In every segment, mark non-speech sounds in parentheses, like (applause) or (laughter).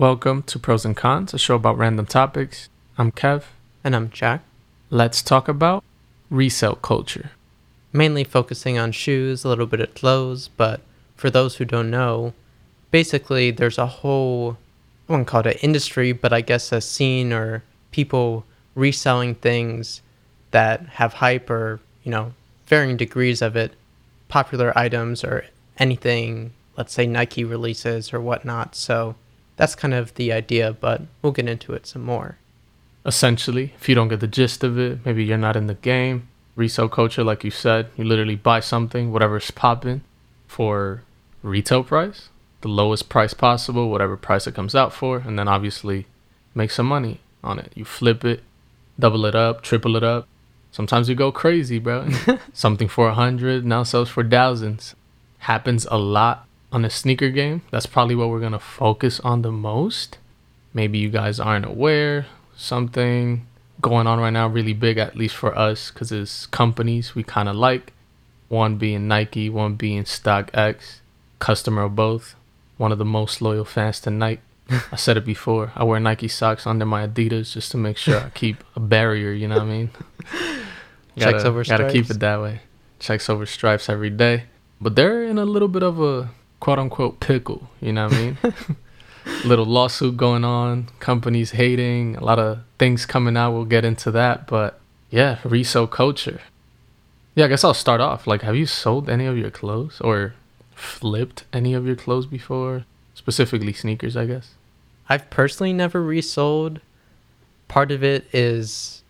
Welcome to Pros and Cons, a show about random topics. I'm Kev. And I'm Jack. Let's talk about resale culture. Mainly focusing on shoes, a little bit of clothes, but for those who don't know, basically there's a whole, I wouldn't call it an industry, but I guess a scene or people reselling things that have hype or, you know, varying degrees of it, popular items or anything, let's say Nike releases or whatnot. So that's kind of the idea, but we'll get into it some more. Essentially, if you don't get the gist of it, maybe you're not in the game. Resale culture, like you said, you literally buy something, whatever's popping, for retail price, the lowest price possible, whatever price it comes out for, and then obviously make some money on it. You flip it, double it up, triple it up. Sometimes you go crazy, bro. (laughs) Something for a hundred now sells for thousands. Happens a lot on a sneaker game. That's probably what we're gonna focus on the most. Maybe you guys aren't aware. Something going on right now, really big, at least for us, because it's companies we kind of like. One being Nike, one being StockX, customer of both. One of the most loyal fans to Nike. (laughs) I said it before. I wear Nike socks under my Adidas just to make sure I (laughs) keep a barrier. You know what I mean? (laughs) Checks gotta, over Gotta keep it that way. Checks over stripes every day. But they're in a little bit of a quote unquote pickle. You know what I mean? (laughs) little lawsuit going on. Companies hating. A lot of things coming out. We'll get into that. But yeah, resale culture. Yeah, I guess I'll start off. Like, have you sold any of your clothes or flipped any of your clothes before? Specifically sneakers, I guess. I've personally never resold. Part of it is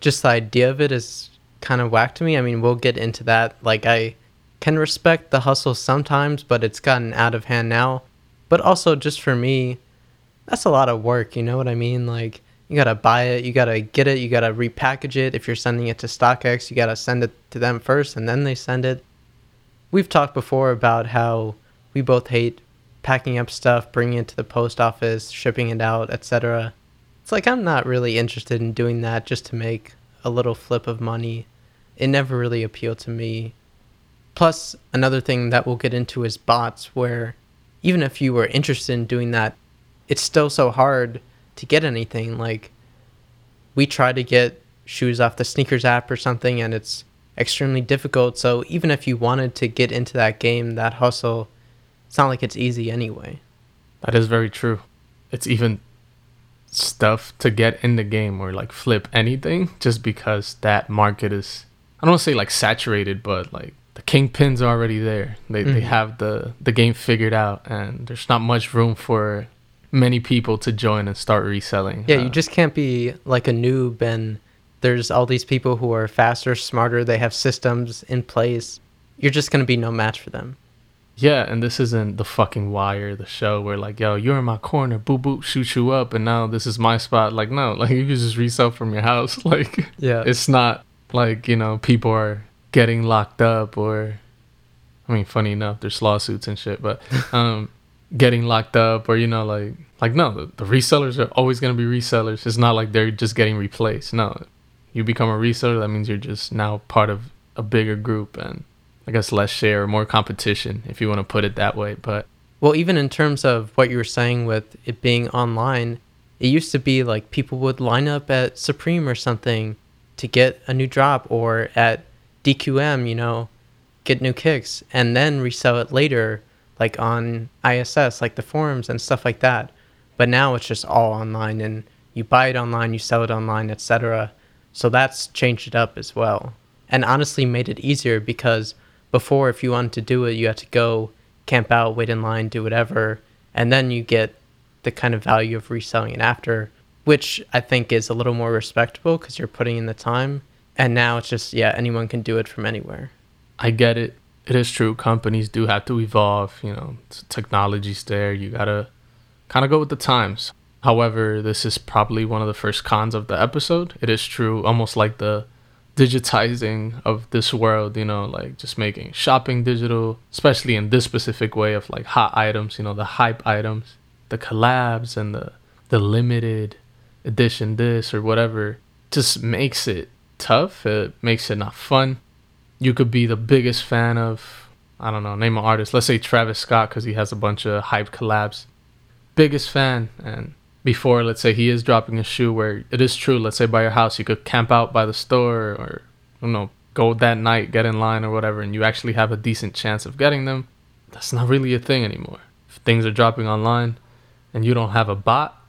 just the idea of it is kind of whack to me. I mean, we'll get into that. Like, I can respect the hustle sometimes, but it's gotten out of hand now. But also, just for me, that's a lot of work. You know what I mean? Like, you gotta buy it, you gotta get it, you gotta repackage it. If you're sending it to StockX, you gotta send it to them first and then they send it. We've talked before about how we both hate packing up stuff, bringing it to the post office, shipping it out, etc. It's like I'm not really interested in doing that just to make a little flip of money. It never really appealed to me. Plus, another thing that we'll get into is bots, where even if you were interested in doing that, it's still so hard to get anything. Like, we try to get shoes off the sneakers app or something, and it's extremely difficult. So, even if you wanted to get into that game, that hustle, it's not like it's easy anyway. That is very true. It's even stuff to get in the game or like flip anything just because that market is I don't want to say like saturated, but like the kingpins are already there. They they Mhm. have the the game figured out and there's not much room for many people to join and start reselling. Yeah, Uh, you just can't be like a noob and there's all these people who are faster, smarter, they have systems in place. You're just going to be no match for them. Yeah, and this isn't the fucking wire, the show where like, yo, you're in my corner, boop boop, shoot you up, and now this is my spot. Like, no, like you can just resell from your house. (laughs) Like, Yeah. it's not like you know people are getting locked up or, I mean, funny enough, there's lawsuits and shit, but (laughs) um, getting locked up or you know like like no, the, the resellers are always gonna be resellers. It's not like they're just getting replaced. No, you become a reseller, that means you're just now part of a bigger group and I guess less share, more competition, if you want to put it that way. But Well, even in terms of what you were saying with it being online, it used to be like people would line up at Supreme or something to get a new drop or at DQM, you know, get new kicks and then resell it later, like on ISS, like the forums and stuff like that. But now it's just all online and you buy it online, you sell it online, etc. So that's changed it up as well. And honestly made it easier because before if you wanted to do it, you had to go camp out, wait in line, do whatever, and then you get the kind of value of reselling it after, which I think is a little more respectable because you're putting in the time. And now it's just, yeah, anyone can do it from anywhere. I get it. It is true. Companies do have to evolve. You know, technology's there. You gotta kind of go with the times. However, this is probably one of the first cons of the episode. It is true, almost like the digitizing of this world. You know, like just making shopping digital, especially in this specific way of like hot items. You know, the hype items, the collabs, and the the limited edition this or whatever. Just makes it tough. It makes it not fun you could be the biggest fan of I don't know, name an artist. Let's say Travis Scott because he has a bunch of hype collabs. biggest fan and before let's say he is dropping a shoe where it is true let's say by your house you could camp out by the store or you know go that night get in line or whatever and you actually have a decent chance of getting them that's not really a thing anymore if things are dropping online and you don't have a bot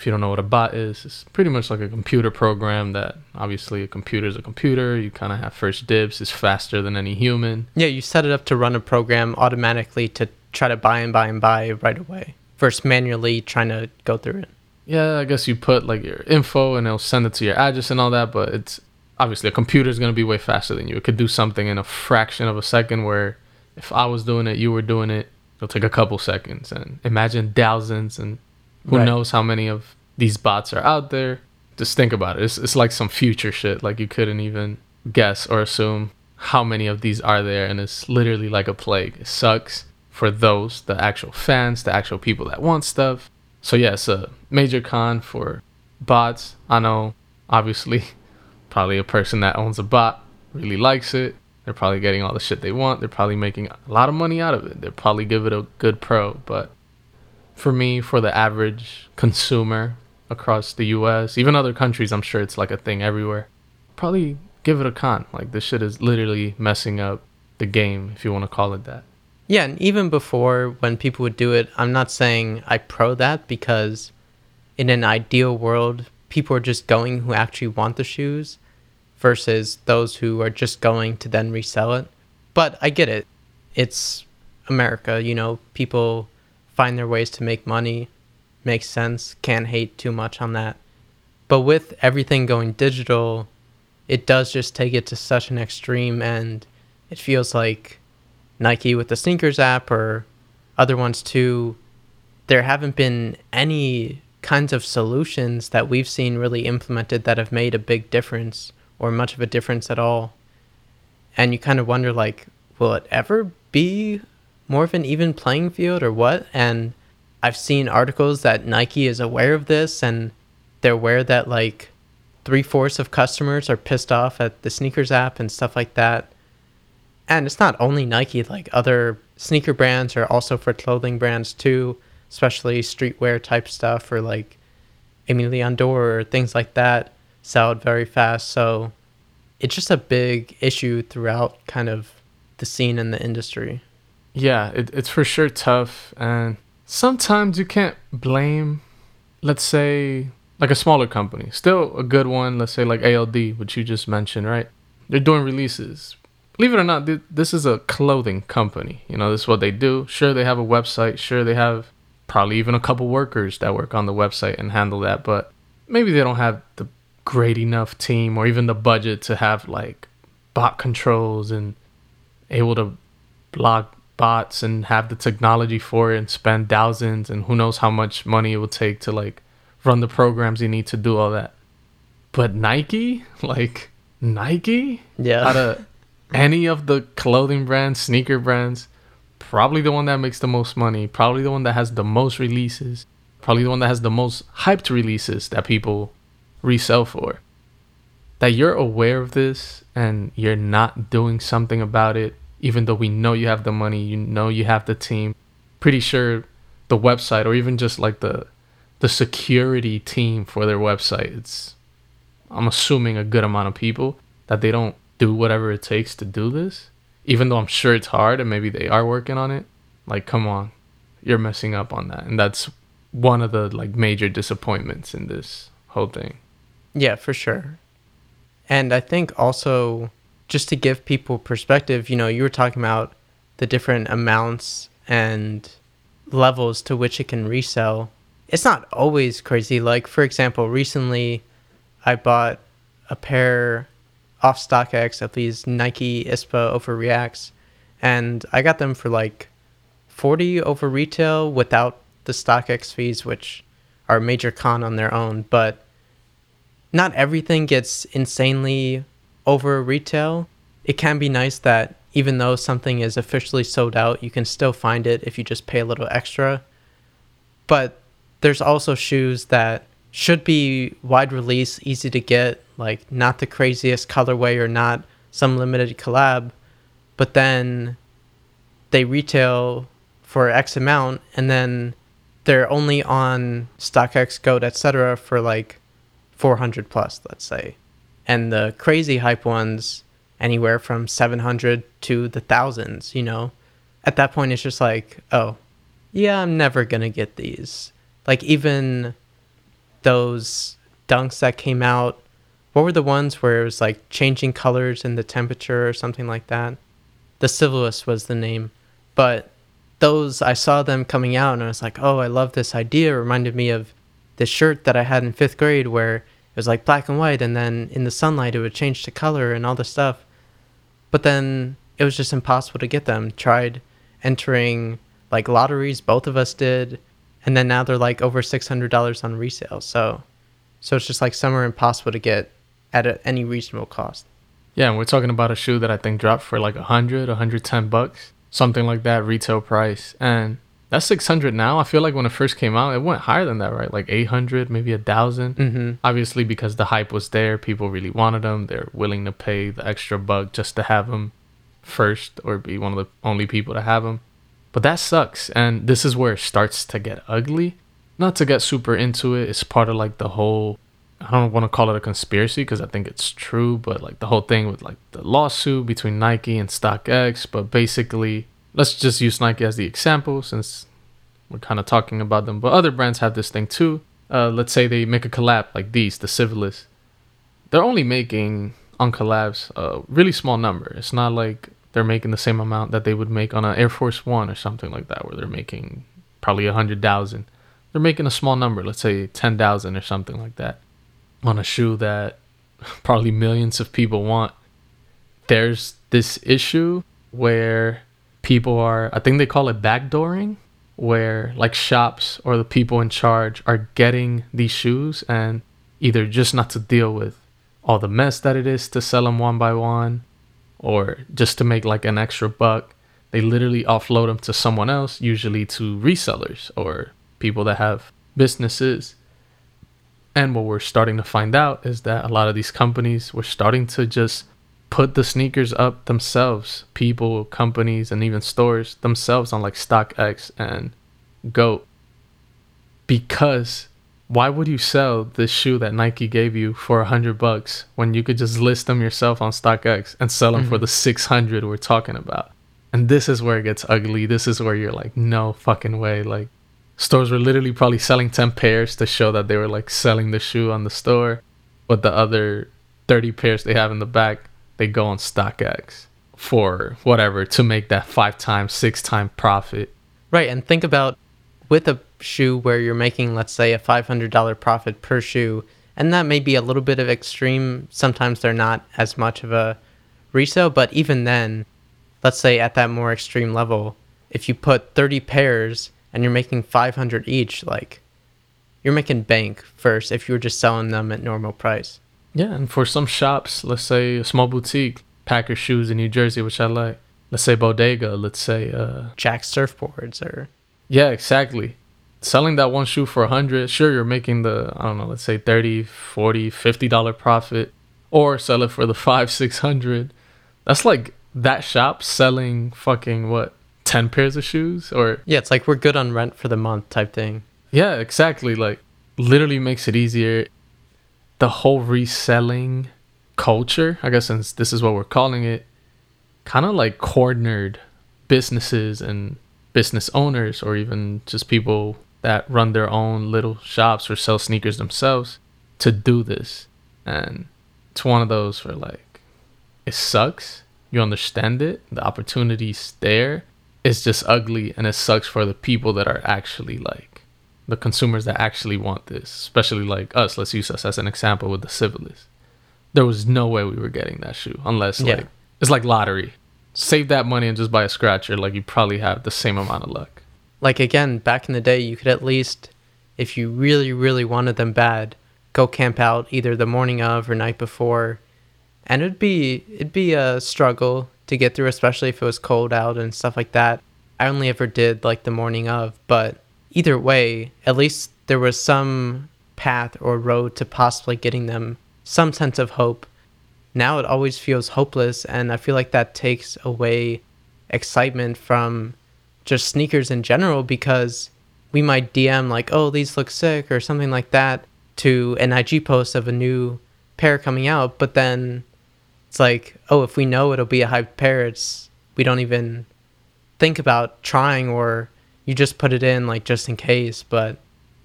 if you don't know what a bot is it's pretty much like a computer program that obviously a computer is a computer you kind of have first dibs it's faster than any human Yeah, you set it up to run a program automatically to try to buy and buy and buy right away versus manually trying to go through it. yeah, I guess you put like your info and it'll send it to your address and all that, but it's obviously a computer is going to be way faster than you. It could do something in a fraction of a second where if I was doing it, you were doing it, it'll take a couple seconds. And imagine thousands and who Right. knows how many of these bots are out there. Just think about it. It's, it's like some future shit. Like you couldn't even guess or assume how many of these are there. And it's literally like a plague. It sucks for those, the actual fans, the actual people that want stuff. So yeah, it's a major con for bots. I know, obviously, (laughs) probably a person that owns a bot really likes it. They're probably getting all the shit they want. They're probably making a lot of money out of it. They'll probably give it a good pro. But for me, for the average consumer across the US, even other countries, I'm sure it's like a thing everywhere. Probably give it a con. Like this shit is literally messing up the game, if you want to call it that. Yeah, and even before when people would do it, I'm not saying I pro that because in an ideal world, people are just going who actually want the shoes versus those who are just going to then resell it. But I get it. It's America, you know, people find their ways to make money. Makes sense. Can't hate too much on that. But with everything going digital, it does just take it to such an extreme and it feels like Nike with the sneakers app or other ones too, there haven't been any kinds of solutions that we've seen really implemented that have made a big difference or much of a difference at all. And you kind of wonder like, will it ever be more of an even playing field or what? And I've seen articles that Nike is aware of this and they're aware that like three fourths of customers are pissed off at the sneakers app and stuff like that and it's not only Nike, like other sneaker brands are also for clothing brands too, especially streetwear type stuff or like Aimé Leon Dore or things like that sell it very fast. So it's just a big issue throughout kind of the scene in the industry. Yeah, it, it's for sure tough. And sometimes you can't blame, let's say, like a smaller company. Still a good one, let's say like ALD, which you just mentioned, right? They're doing releases. Believe it or not, th- this is a clothing company. You know, this is what they do. Sure, they have a website. Sure, they have probably even a couple workers that work on the website and handle that. But maybe they don't have the great enough team or even the budget to have like bot controls and able to block bots and have the technology for it and spend thousands and who knows how much money it will take to like run the programs you need to do all that. But Nike, (laughs) like Nike, Yeah. out of any of the clothing brands, sneaker brands, probably the one that makes the most money, probably the one that has the most releases, probably the one that has the most hyped releases that people resell for. That you're aware of this and you're not doing something about it, even though we know you have the money, you know you have the team. Pretty sure the website or even just like the the security team for their website, it's I'm assuming a good amount of people that they don't do whatever it takes to do this, even though I'm sure it's hard and maybe they are working on it. Like, come on, you're messing up on that, and that's one of the like major disappointments in this whole thing. Yeah, for sure. And I think also just to give people perspective, you know, you were talking about the different amounts and levels to which it can resell. It's not always crazy. Like, for example, recently I bought a pair off StockX of these Nike ISPA OverReacts, and I got them for like 40 over retail without the StockX fees, which are a major con on their own. But not everything gets insanely over retail. It can be nice that even though something is officially sold out, you can still find it if you just pay a little extra. But there's also shoes that should be wide release, easy to get, like not the craziest colorway or not some limited collab, but then they retail for X amount and then they're only on StockX, Goat, etc. for like 400 plus, let's say. And the crazy hype ones, anywhere from 700 to the thousands, you know? At that point, it's just like, oh, yeah, I'm never going to get these. Like, even those dunks that came out, what were the ones where it was like changing colors and the temperature or something like that? The Civilist was the name. But those, I saw them coming out and I was like, oh, I love this idea. It reminded me of this shirt that I had in fifth grade where it was like black and white and then in the sunlight it would change to color and all this stuff. But then it was just impossible to get them. Tried entering like lotteries, both of us did, and then now they're like over six hundred dollars on resale. So, so it's just like some are impossible to get at a, any reasonable cost. Yeah, and we're talking about a shoe that I think dropped for like a hundred, a hundred ten bucks, something like that retail price, and that's six hundred now. I feel like when it first came out, it went higher than that, right? Like eight hundred, maybe a 1000 Mm-hmm. Obviously, because the hype was there, people really wanted them. They're willing to pay the extra buck just to have them first or be one of the only people to have them. But that sucks, and this is where it starts to get ugly. Not to get super into it, it's part of like the whole. I don't want to call it a conspiracy because I think it's true, but like the whole thing with like the lawsuit between Nike and StockX. But basically, let's just use Nike as the example since we're kind of talking about them. But other brands have this thing too. Uh, let's say they make a collab like these, the Civilist. They're only making on collabs a really small number. It's not like they're making the same amount that they would make on an Air Force One or something like that, where they're making probably a hundred thousand. They're making a small number, let's say ten thousand or something like that, on a shoe that (laughs) probably millions of people want. There's this issue where people are, I think they call it backdooring, where like shops or the people in charge are getting these shoes and either just not to deal with all the mess that it is to sell them one by one or just to make like an extra buck. They literally offload them to someone else usually to resellers or people that have businesses. And what we're starting to find out is that a lot of these companies were starting to just put the sneakers up themselves people companies and even stores themselves on like stockx and goat because why would you sell this shoe that Nike gave you for a hundred bucks when you could just list them yourself on StockX and sell them for Mhm. the six hundred we're talking about? And this is where it gets ugly. This is where you're like, no fucking way. Like, stores were literally probably selling ten pairs to show that they were like selling the shoe on the store, but the other thirty pairs they have in the back, they go on StockX for whatever to make that five times, six time profit. Right, and think about with a shoe where you're making, let's say, a $500 profit per shoe, and that may be a little bit of extreme. Sometimes they're not as much of a resale, but even then, let's say at that more extreme level, if you put 30 pairs and you're making 500 each, like you're making bank first if you were just selling them at normal price. Yeah, and for some shops, let's say a small boutique, Packer shoes in New Jersey, which I like. Let's say bodega, let's say uh Jack surfboards or yeah, exactly. Selling that one shoe for a 100, sure you're making the I don't know, let's say 30, 40, 50 dollar profit or sell it for the 5, 600. That's like that shop selling fucking what? 10 pairs of shoes or yeah, it's like we're good on rent for the month type thing. Yeah, exactly. Like, literally makes it easier. The whole reselling culture, I guess, since this is what we're calling it, kind of like cornered businesses and business owners, or even just people that run their own little shops or sell sneakers themselves to do this. And it's one of those where, like, it sucks. You understand it. The opportunity's there. It's just ugly, and it sucks for the people that are actually like the consumers that actually want this, especially like us. Let's use us as an example with the Civilist. There was no way we were getting that shoe unless Yeah. like it's like lottery. Save that money and just buy a scratcher. Like you probably have the same amount of luck. like again back in the day you could at least if you really really wanted them bad go camp out either the morning of or night before and it'd be it'd be a struggle to get through especially if it was cold out and stuff like that i only ever did like the morning of but either way at least there was some path or road to possibly getting them some sense of hope. Now it always feels hopeless and i feel like that takes away excitement from just sneakers in general because we might DM like, "Oh, these look sick" or something like that to an IG post of a new pair coming out, but then it's like, "Oh, if we know it'll be a hyped pair, it's we don't even think about trying or you just put it in like just in case, but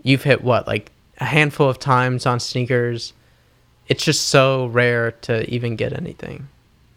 you've hit what like a handful of times on sneakers. It's just so rare to even get anything.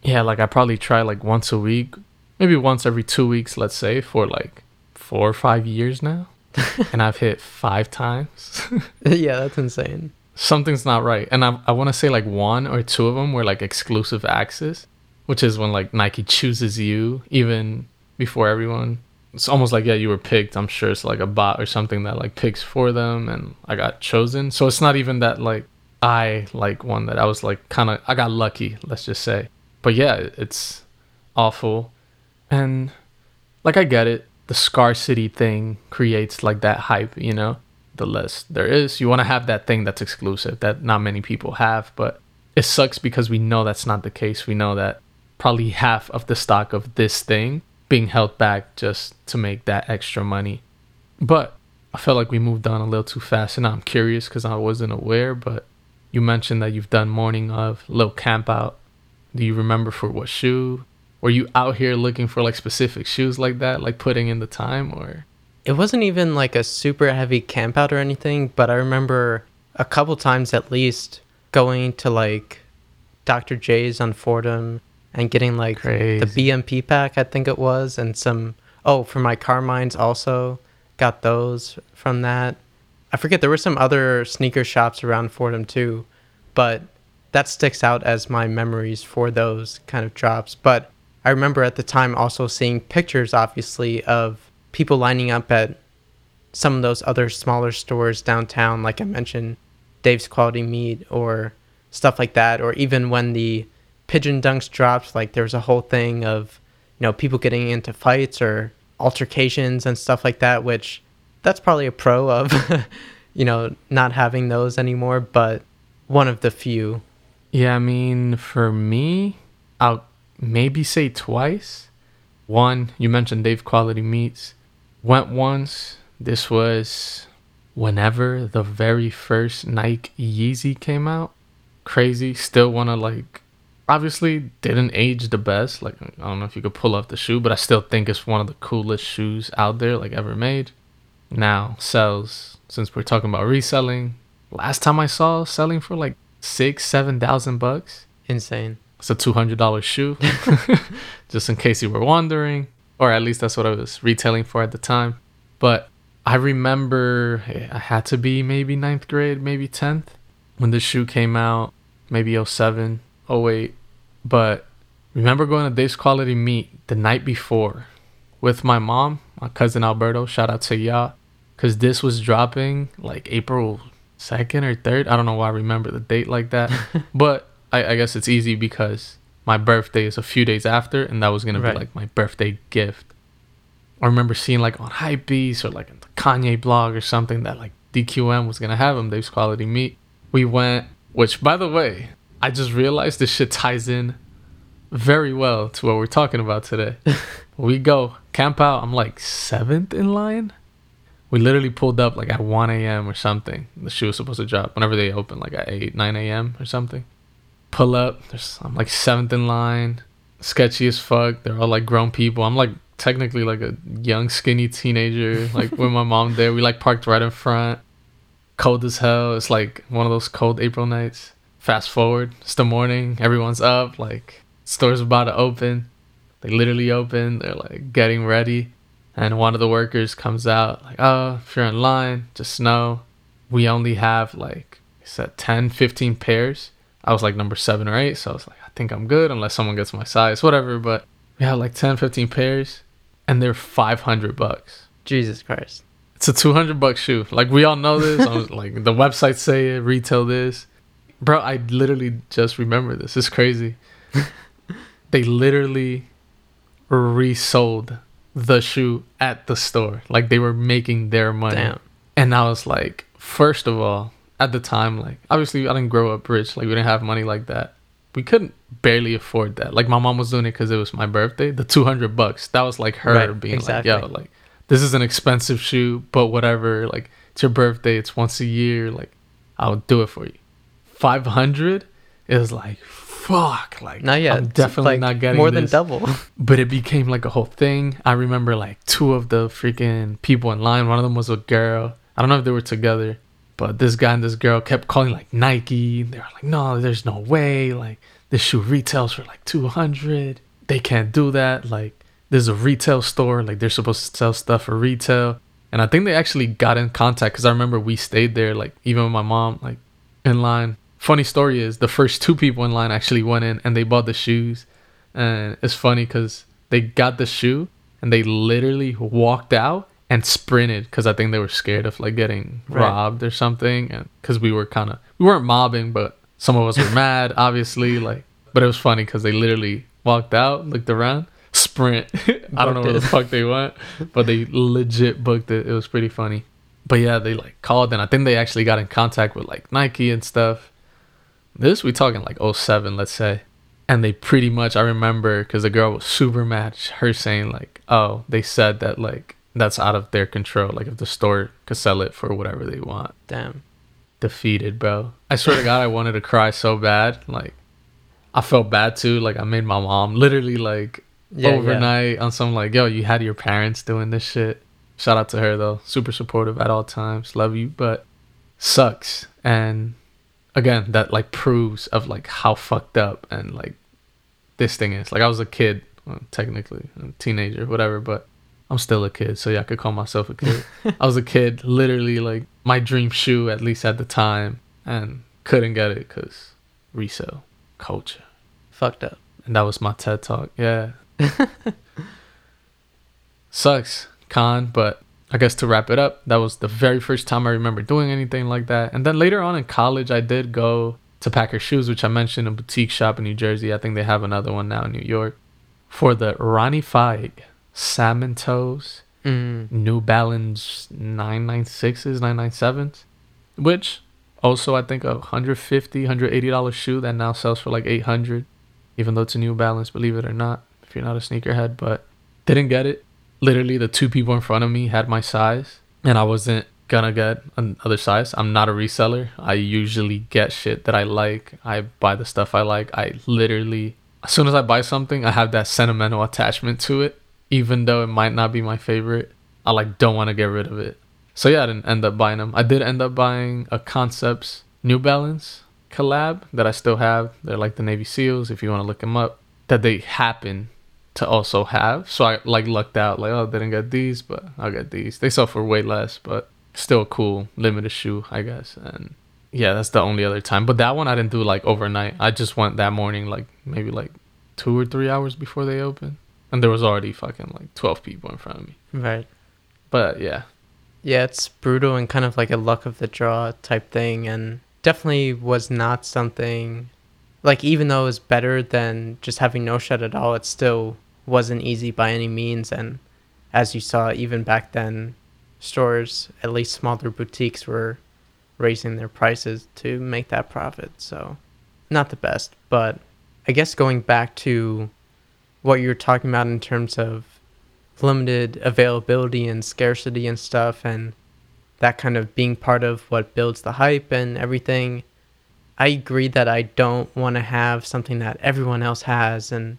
Yeah, like I probably try like once a week, maybe once every two weeks, let's say, for like four or five years now. (laughs) and I've hit five times. (laughs) yeah, that's insane. Something's not right. And I, I want to say like one or two of them were like exclusive access, which is when like Nike chooses you even before everyone. It's almost like, yeah, you were picked. I'm sure it's like a bot or something that like picks for them and I got chosen. So it's not even that like I like one that I was like kind of, I got lucky, let's just say. But yeah, it's awful. And like I get it the scarcity thing creates like that hype, you know? The less there is, you want to have that thing that's exclusive that not many people have, but it sucks because we know that's not the case. We know that probably half of the stock of this thing being held back just to make that extra money. But I felt like we moved on a little too fast, and I'm curious because I wasn't aware. But you mentioned that you've done morning of little camp out. Do you remember for what shoe? were you out here looking for like specific shoes like that, like putting in the time or? It wasn't even like a super heavy camp out or anything, but I remember a couple times at least going to like Dr. Jay's on Fordham and getting like Crazy. the BMP pack, I think it was, and some, oh, for my car Carmines also got those from that. I forget, there were some other sneaker shops around Fordham too, but that sticks out as my memories for those kind of drops. But I remember at the time also seeing pictures, obviously, of people lining up at some of those other smaller stores downtown, like I mentioned, Dave's Quality Meat or stuff like that, or even when the Pigeon Dunks dropped, like there was a whole thing of, you know, people getting into fights or altercations and stuff like that, which that's probably a pro of, (laughs) you know, not having those anymore, but one of the few. Yeah, I mean, for me, I'll maybe say twice. One, you mentioned Dave Quality Meats. Went once. This was whenever the very first Nike Yeezy came out. Crazy. Still want to like. Obviously, didn't age the best. Like, I don't know if you could pull off the shoe, but I still think it's one of the coolest shoes out there, like ever made. Now sells, since we're talking about reselling, last time I saw selling for like six, seven thousand bucks. Insane. It's a two hundred dollar shoe, (laughs) just in case you were wondering, or at least that's what I was retailing for at the time. But I remember eh, I had to be maybe ninth grade, maybe tenth when the shoe came out, maybe 07, 08. But remember going to Dave's Quality Meat the night before with my mom, my cousin Alberto. Shout out to Ya, because this was dropping like April second or third. I don't know why I remember the date like that, (laughs) but I, I guess it's easy because my birthday is a few days after, and that was gonna right. be like my birthday gift. I remember seeing like on Hypebeast or like in the Kanye blog or something that like DQM was gonna have them. Dave's Quality Meat. We went, which by the way, I just realized this shit ties in very well to what we're talking about today. (laughs) we go camp out. I'm like seventh in line. We literally pulled up like at 1 a.m. or something. The shoe was supposed to drop whenever they open, like at 8, 9 a.m. or something pull up. There's, I'm like seventh in line. Sketchy as fuck. They're all like grown people. I'm like technically like a young skinny teenager. Like with my mom there, we like parked right in front. Cold as hell. It's like one of those cold April nights. Fast forward, it's the morning. Everyone's up. Like store's about to open. They literally open. They're like getting ready. And one of the workers comes out like, oh, if you're in line, just know we only have like, I said 10, 15 pairs I was like number seven or eight, so I was like, I think I'm good unless someone gets my size, whatever. But we had like 10, 15 pairs, and they're 500 bucks. Jesus Christ. It's a 200 buck shoe. Like we all know this. (laughs) was, like the websites say it, retail this. Bro, I literally just remember this. It's crazy. (laughs) they literally resold the shoe at the store. Like they were making their money. Damn. And I was like, first of all, at the time, like obviously I didn't grow up rich. Like we didn't have money like that. We couldn't barely afford that. Like my mom was doing it because it was my birthday. The two hundred bucks that was like her right, being exactly. like, "Yo, like this is an expensive shoe, but whatever. Like it's your birthday. It's once a year. Like I'll do it for you. Five hundred is like fuck. Like Not yet. I'm definitely like, not getting more this. than double. (laughs) (laughs) But it became like a whole thing. I remember like two of the freaking people in line. One of them was a girl. I don't know if they were together, but this guy and this girl kept calling like Nike. They were like, no, there's no way. Like this shoe retails for like 200. They can't do that. Like there's a retail store. Like they're supposed to sell stuff for retail. And I think they actually got in contact because I remember we stayed there, like even with my mom, like in line. Funny story is the first two people in line actually went in and they bought the shoes and it's funny because they got the shoe and they literally walked out and sprinted because I think they were scared of like getting Right. robbed or something, and because we were kind of we weren't mobbing, but some of us were mad, obviously. Like, but it was funny because they literally walked out, looked around, sprint. (laughs) I don't know where the fuck they went, but they legit booked it. It was pretty funny. But yeah, they like called and I think they actually got in contact with like Nike and stuff. This we talking like 07, let's say. And they pretty much i remember because the girl was super mad her saying like oh they said that like that's out of their control like if the store could sell it for whatever they want. Damn. defeated bro. I swear to god i wanted to cry so bad like i felt bad too like i made my mom literally like Yeah, yeah. overnight on some like yo you had your parents doing this shit. Shout out to her though. Super supportive at all times. Love you but sucks. And again that like proves of like how fucked up and like this thing is like i was a kid well, technically a teenager whatever but i'm still a kid so yeah i could call myself a kid (laughs) i was a kid literally like my dream shoe at least at the time and couldn't get it because resale culture Fucked up. and that was my TED talk. Yeah. (laughs) Sucks, con, but I guess to wrap it up, that was the very first time I remember doing anything like that. And then later on in college, I did go to Packer Shoes, which I mentioned, a boutique shop in New Jersey. I think they have another one now in New York for the Ronnie Fieg salmon toes, Mm. New Balance 996s, 997s, which also I think a 150 $180 shoe that now sells for like 800 even though it's a New Balance, believe it or not, if you're not a sneakerhead, but didn't get it. Literally, the two people in front of me had my size, and I wasn't gonna get another size. I'm not a reseller. I usually get shit that I like. I buy the stuff I like. I literally, as soon as I buy something, I have that sentimental attachment to it, even though it might not be my favorite. I like don't want to get rid of it. So yeah, I didn't end up buying them. I did end up buying a Concepts New Balance collab that I still have. They're like the Navy SEALs, if you want to look them up. That they happen to also have. So I like lucked out. Like, oh, didn't get these, but I'll get these. They sell for way less, but still a cool limited shoe, I guess. And yeah, that's the only other time. But that one I didn't do like overnight. I just went that morning, like maybe like two or three hours before they opened, and there was already fucking like twelve people in front of me. Right. But yeah, Yeah, it's brutal and kind of like a luck of the draw type thing, and definitely was not something like even though it was better than just having no shut at all, it still wasn't easy by any means. And as you saw, even back then, stores, at least smaller boutiques, were raising their prices to make that profit. So, not the best. But I guess going back to what you were talking about in terms of limited availability and scarcity and stuff and that kind of being part of what builds the hype and everything i agree that i don't want to have something that everyone else has and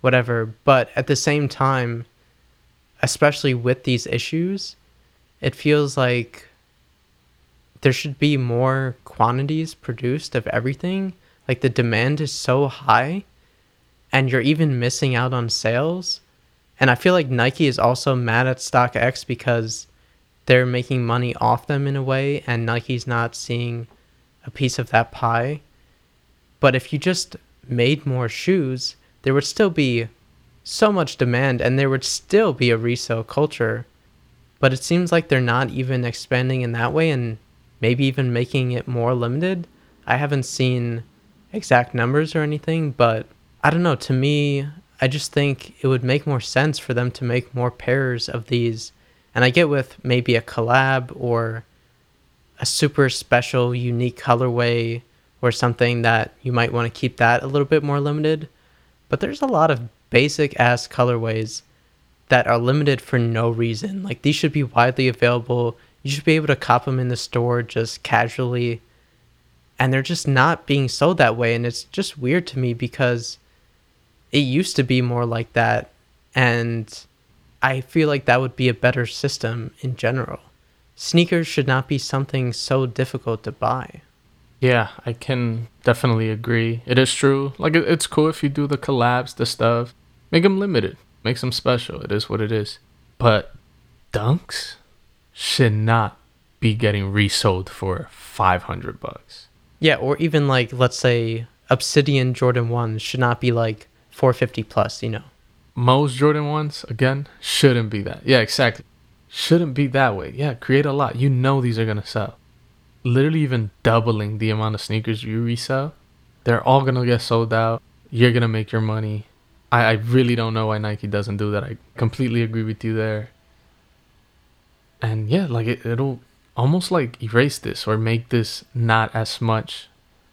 whatever. But at the same time especially with these issues it feels like there should be more quantities produced of everything. Like the demand is so high and you're even missing out on sales. And I feel like Nike is also mad at StockX because they're making money off them in a way, and Nike's not seeing a piece of that pie. But if you just made more shoes, there would still be so much demand and there would still be a resale culture. But it seems like they're not even expanding in that way and maybe even making it more limited. I haven't seen exact numbers or anything, but I don't know. To me, I just think it would make more sense for them to make more pairs of these. And I get with maybe a collab or a super special, unique colorway or something that you might want to keep that a little bit more limited. But there's a lot of basic ass colorways that are limited for no reason. Like these should be widely available. You should be able to cop them in the store just casually. And they're just not being sold that way. And it's just weird to me because it used to be more like that. And I feel like that would be a better system in general. Sneakers should not be something so difficult to buy. Yeah, I can definitely agree. It is true. Like, it's cool if you do the collabs, the stuff. Make them limited, make them special. It is what it is. But dunks should not be getting resold for 500 bucks. Yeah, or even like, let's say, Obsidian Jordan 1s should not be like 450 plus, you know. Most Jordan 1s, again, shouldn't be that. Yeah, exactly. Shouldn't be that way. Yeah, create a lot. You know these are going to sell literally even doubling the amount of sneakers you resell. They're all gonna get sold out. You're gonna make your money. I, I really don't know why Nike doesn't do that. I completely agree with you there. And yeah, like it, it'll almost like erase this or make this not as much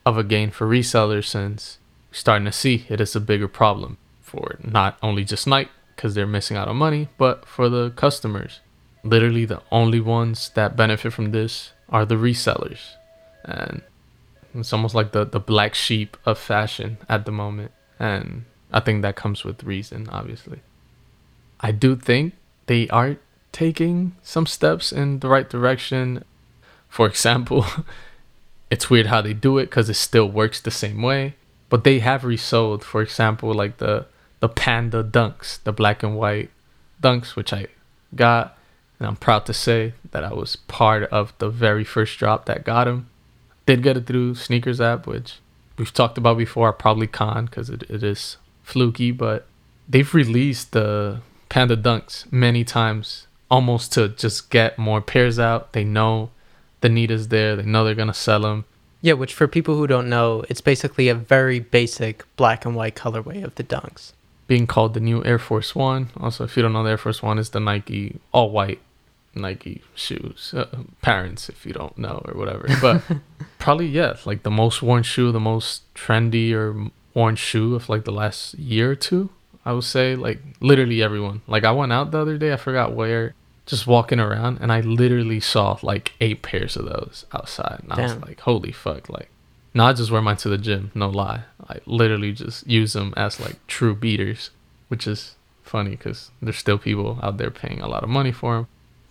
of a gain for resellers since we're starting to see it is a bigger problem for not only just Nike because they're missing out on money, but for the customers. Literally, the only ones that benefit from this are the resellers. And it's almost like the, the black sheep of fashion at the moment. And I think that comes with reason, obviously. I do think they are taking some steps in the right direction. For example, (laughs) it's weird how they do it because it still works the same way. But they have resold, for example, like the the panda dunks, the black and white dunks, which I got and I'm proud to say that I was part of the very first drop that got him. Did get it through Sneakers app, which we've talked about before. I probably con because it, it is fluky, but they've released the Panda Dunks many times, almost to just get more pairs out. They know the need is there. They know they're gonna sell them. Yeah, which for people who don't know, it's basically a very basic black and white colorway of the Dunks. Being called the new Air Force One. Also, if you don't know, the Air Force One is the Nike all white Nike shoes. Uh, parents, if you don't know or whatever. But (laughs) probably yeah, like the most worn shoe, the most trendy or worn shoe of like the last year or two. I would say like literally everyone. Like I went out the other day, I forgot where, just walking around, and I literally saw like eight pairs of those outside, and Damn. I was like, holy fuck, like. Now I just wear mine to the gym, no lie. I literally just use them as like true beaters, which is funny because there's still people out there paying a lot of money for them.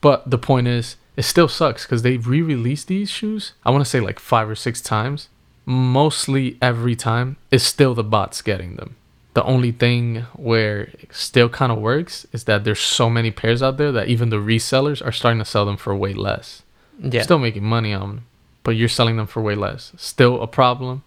But the point is, it still sucks because they re-released these shoes. I want to say like five or six times. Mostly every time, it's still the bots getting them. The only thing where it still kind of works is that there's so many pairs out there that even the resellers are starting to sell them for way less. Yeah. Still making money on them, but you're selling them for way less. Still a problem.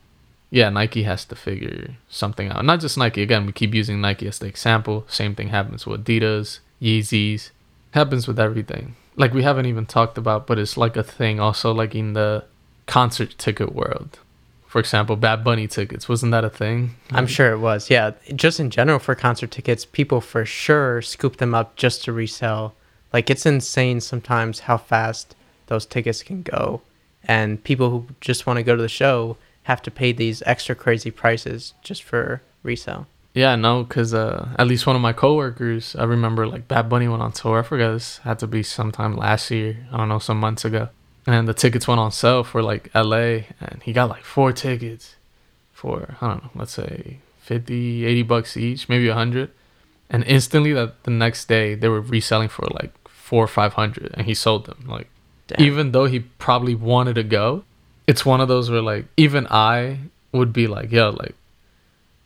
Yeah, Nike has to figure something out. Not just Nike. Again, we keep using Nike as the example. Same thing happens with Adidas, Yeezys, happens with everything. Like we haven't even talked about, but it's like a thing also like in the concert ticket world. For example, Bad Bunny tickets, wasn't that a thing? I'm sure it was. Yeah, just in general for concert tickets, people for sure scoop them up just to resell. Like it's insane sometimes how fast those tickets can go. And people who just want to go to the show have to pay these extra crazy prices just for resale. Yeah, no, because uh, at least one of my coworkers, I remember like Bad Bunny went on tour. I forgot this had to be sometime last year. I don't know, some months ago. And the tickets went on sale for like LA, and he got like four tickets for, I don't know, let's say 50, 80 bucks each, maybe 100. And instantly, that the next day, they were reselling for like four or 500, and he sold them. Like, Damn. even though he probably wanted to go, it's one of those where like, even I would be like, yo, like,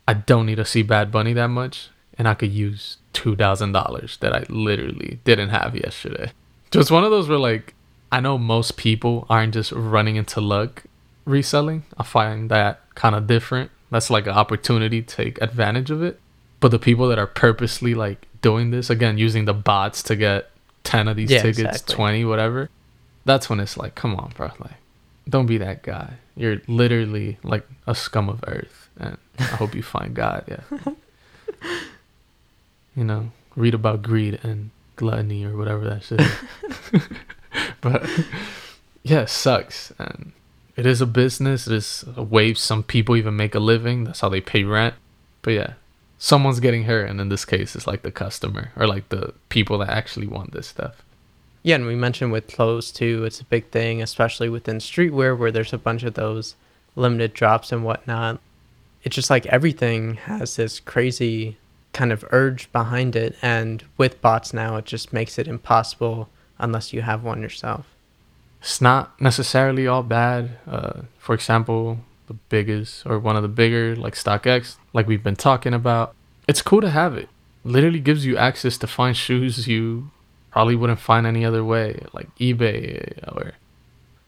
I don't need to see Bad Bunny that much, and I could use two thousand dollars that I literally didn't have yesterday. Just one of those where like I know most people aren't just running into luck reselling. I find that kind of different. That's like an opportunity to take advantage of it. But the people that are purposely like doing this again, using the bots to get ten of these yeah, tickets, exactly. twenty, whatever. That's when it's like, come on, bro. Like, don't be that guy. You're literally like a scum of earth and I hope you find God. Yeah. (laughs) you know, read about greed and gluttony or whatever that shit. (laughs) but yeah, it sucks, and it is a business. It is a way some people even make a living. That's how they pay rent. But yeah, someone's getting hurt, and in this case, it's like the customer or like the people that actually want this stuff. Yeah, and we mentioned with clothes too, it's a big thing, especially within streetwear where there's a bunch of those limited drops and whatnot. It's just like everything has this crazy kind of urge behind it, and with bots now, it just makes it impossible unless you have one yourself. It's not necessarily all bad. Uh, for example, the biggest or one of the bigger like StockX, like we've been talking about, it's cool to have it. Literally gives you access to find (laughs) shoes you probably wouldn't find any other way, like eBay or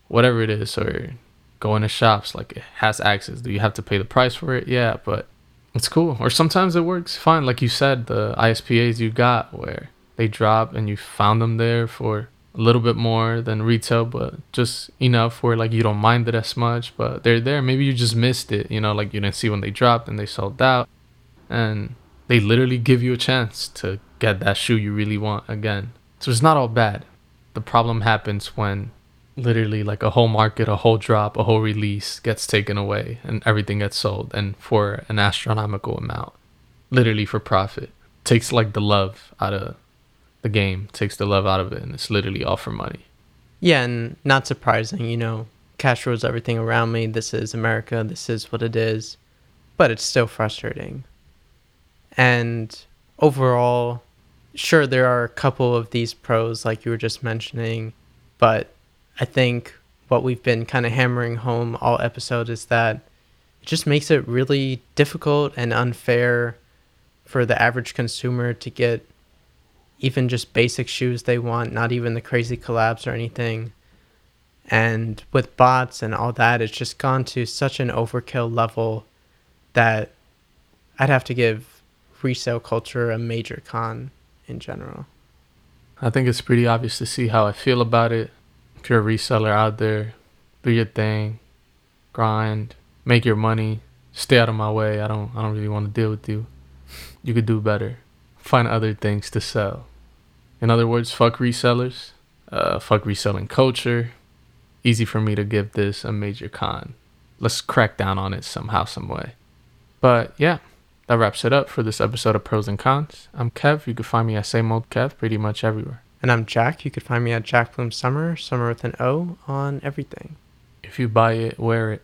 whatever it is, or going to shops. Like it has access. Do you have to pay the price for it? Yeah, but it's cool. Or sometimes it works fine. Like you said, the ISPAs you got where they drop and you found them there for a little bit more than retail, but just enough where like you don't mind it as much. But they're there. Maybe you just missed it. You know, like you didn't see when they dropped and they sold out, and they literally give you a chance to get that shoe you really want again. So it's not all bad. The problem happens when literally like a whole market, a whole drop, a whole release gets taken away and everything gets sold and for an astronomical amount. Literally for profit. Takes like the love out of the game, takes the love out of it and it's literally all for money. Yeah, and not surprising, you know, cash rules everything around me. This is America, this is what it is. But it's still frustrating. And overall, sure there are a couple of these pros like you were just mentioning, but I think what we've been kind of hammering home all episode is that it just makes it really difficult and unfair for the average consumer to get even just basic shoes they want, not even the crazy collabs or anything. And with bots and all that, it's just gone to such an overkill level that I'd have to give resale culture a major con in general. I think it's pretty obvious to see how I feel about it. If you're a reseller out there, do your thing, grind, make your money, stay out of my way. I don't I don't really want to deal with you. You could do better. Find other things to sell. In other words, fuck resellers. Uh, fuck reselling culture. Easy for me to give this a major con. Let's crack down on it somehow, some way. But yeah, that wraps it up for this episode of Pros and Cons. I'm Kev. You can find me at Same Old Kev pretty much everywhere. And I'm Jack. You can find me at Jack Bloom Summer, Summer with an O on everything. If you buy it, wear it.